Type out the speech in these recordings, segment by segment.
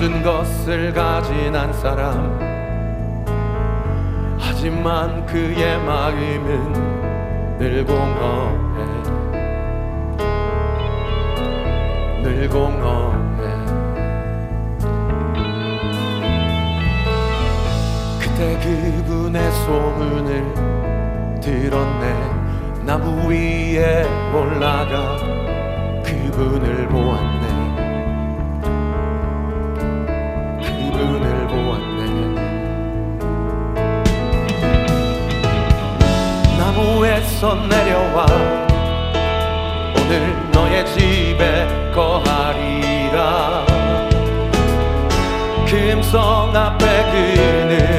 모든 것을 가진 한 사람. 하지만 그의 마음은 늘 공허해. 늘 공허해. 그때 그분의 소문을 들었네. 나무 위에 올라가 그분을 보았네 나무에서 내려와. 오늘 너의 집에 거하리라. 금성 앞에 그는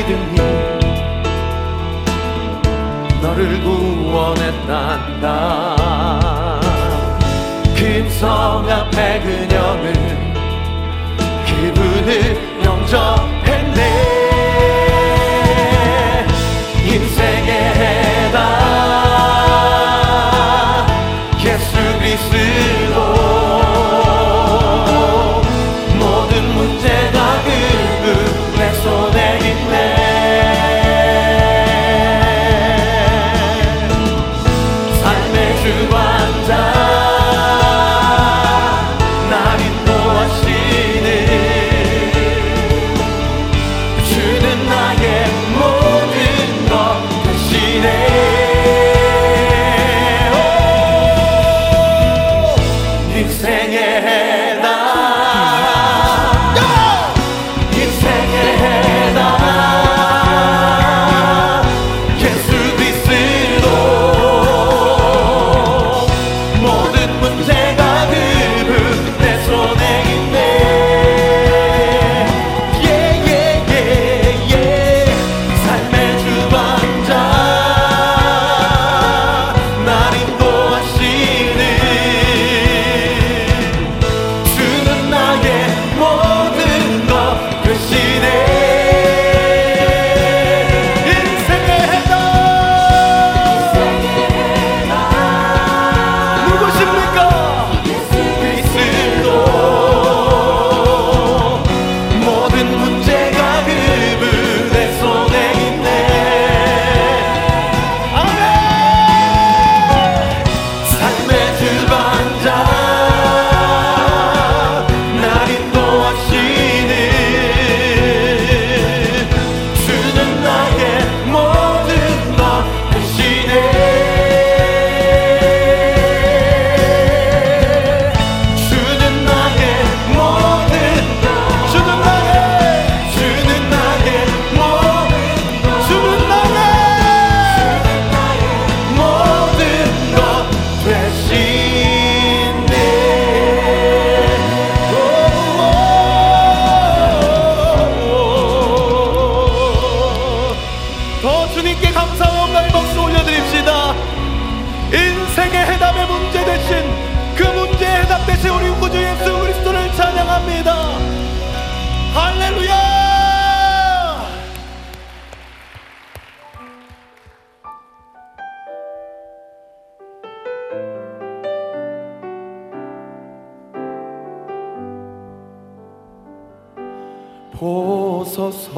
믿음이 너를 구원했단다. 금성 앞에 그녀는 그분을 영접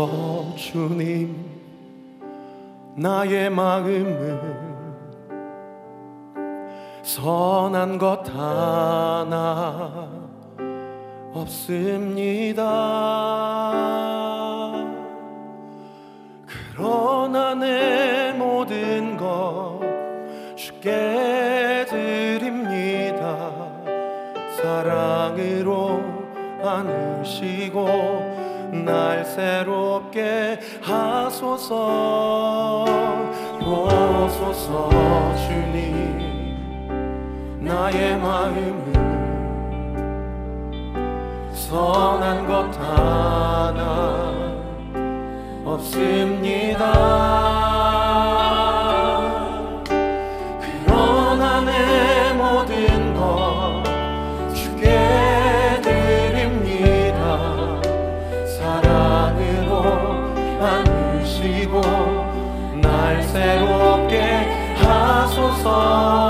보소서 주님 나의 마음은 선한 것 하나 없습니다. 그러나 내 모든 것 주께 드립니다. 사랑으로 안으시고 날 새롭게 하소서. 보소서 주님. 나의 마음은 선한 것 하나 없습니다 하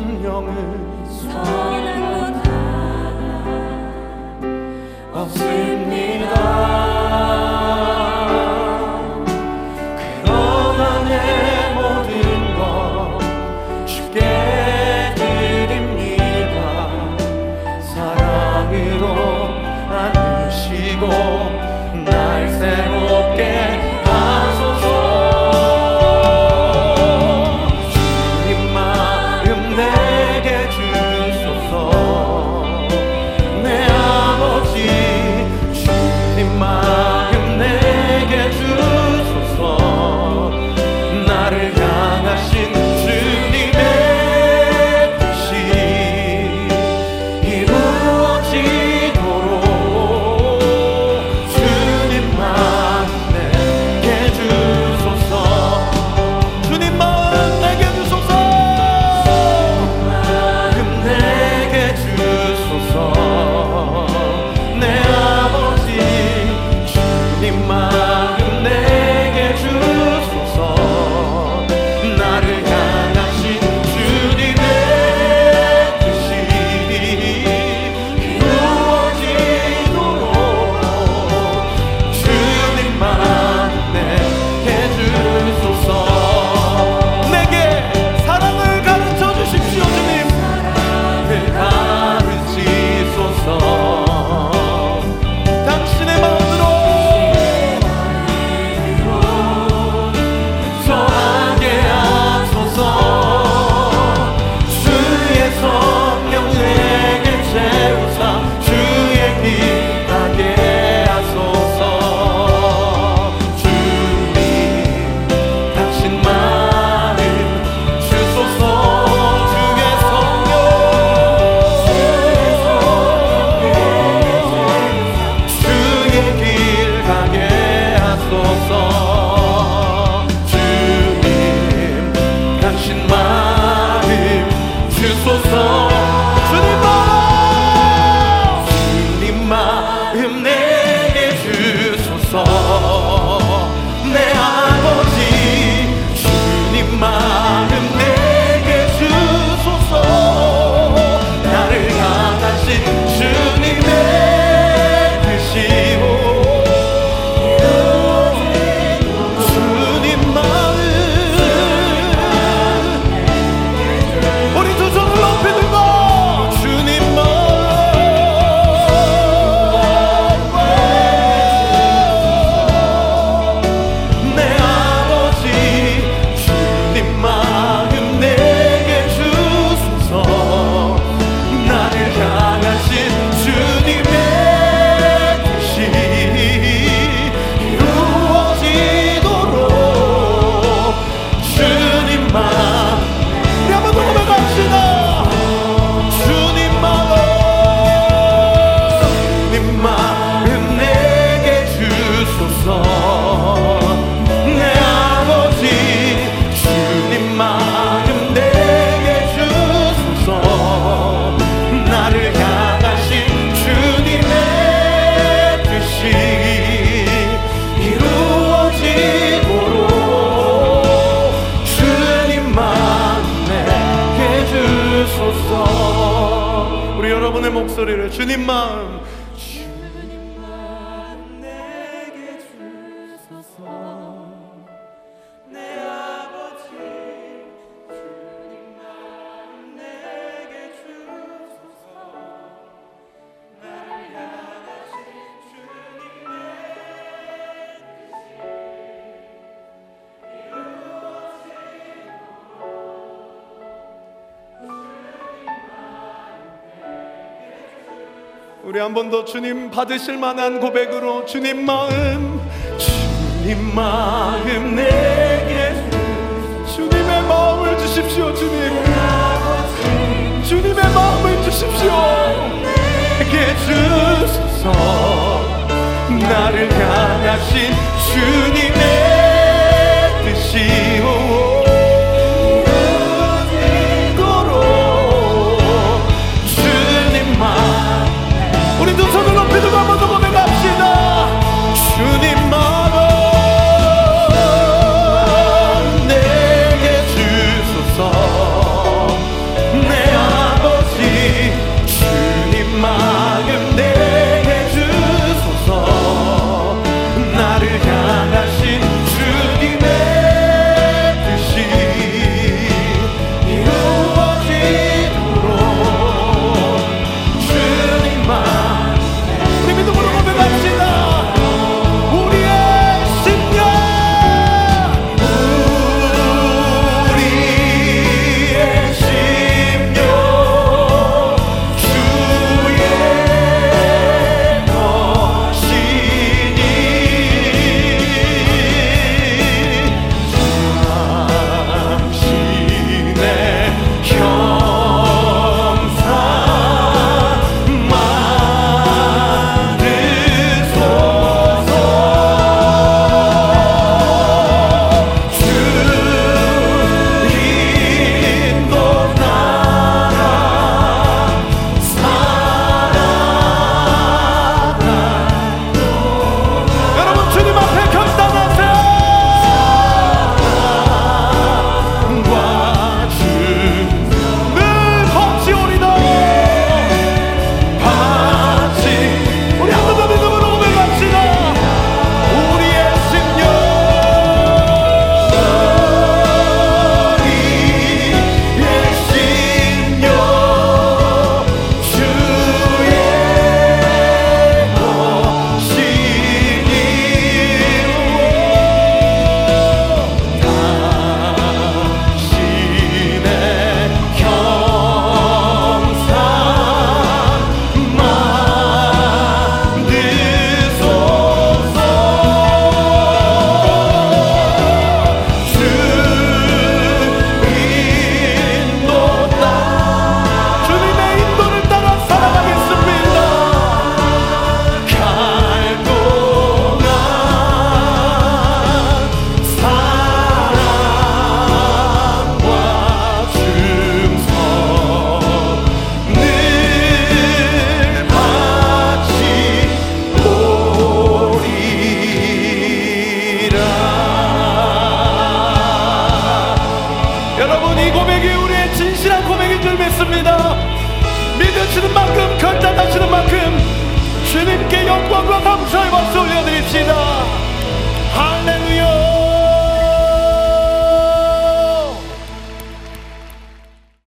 심령을 선한 것 하나 없습니다 주님 마음 우리 한 번 더 주님 받으실 만한 고백으로 주님 마음 주님 마음 내게. 주님의 마음을 주십시오 주님. 주님의 마음을 주십시오. 내게 주소서. 나를 향하신 주님의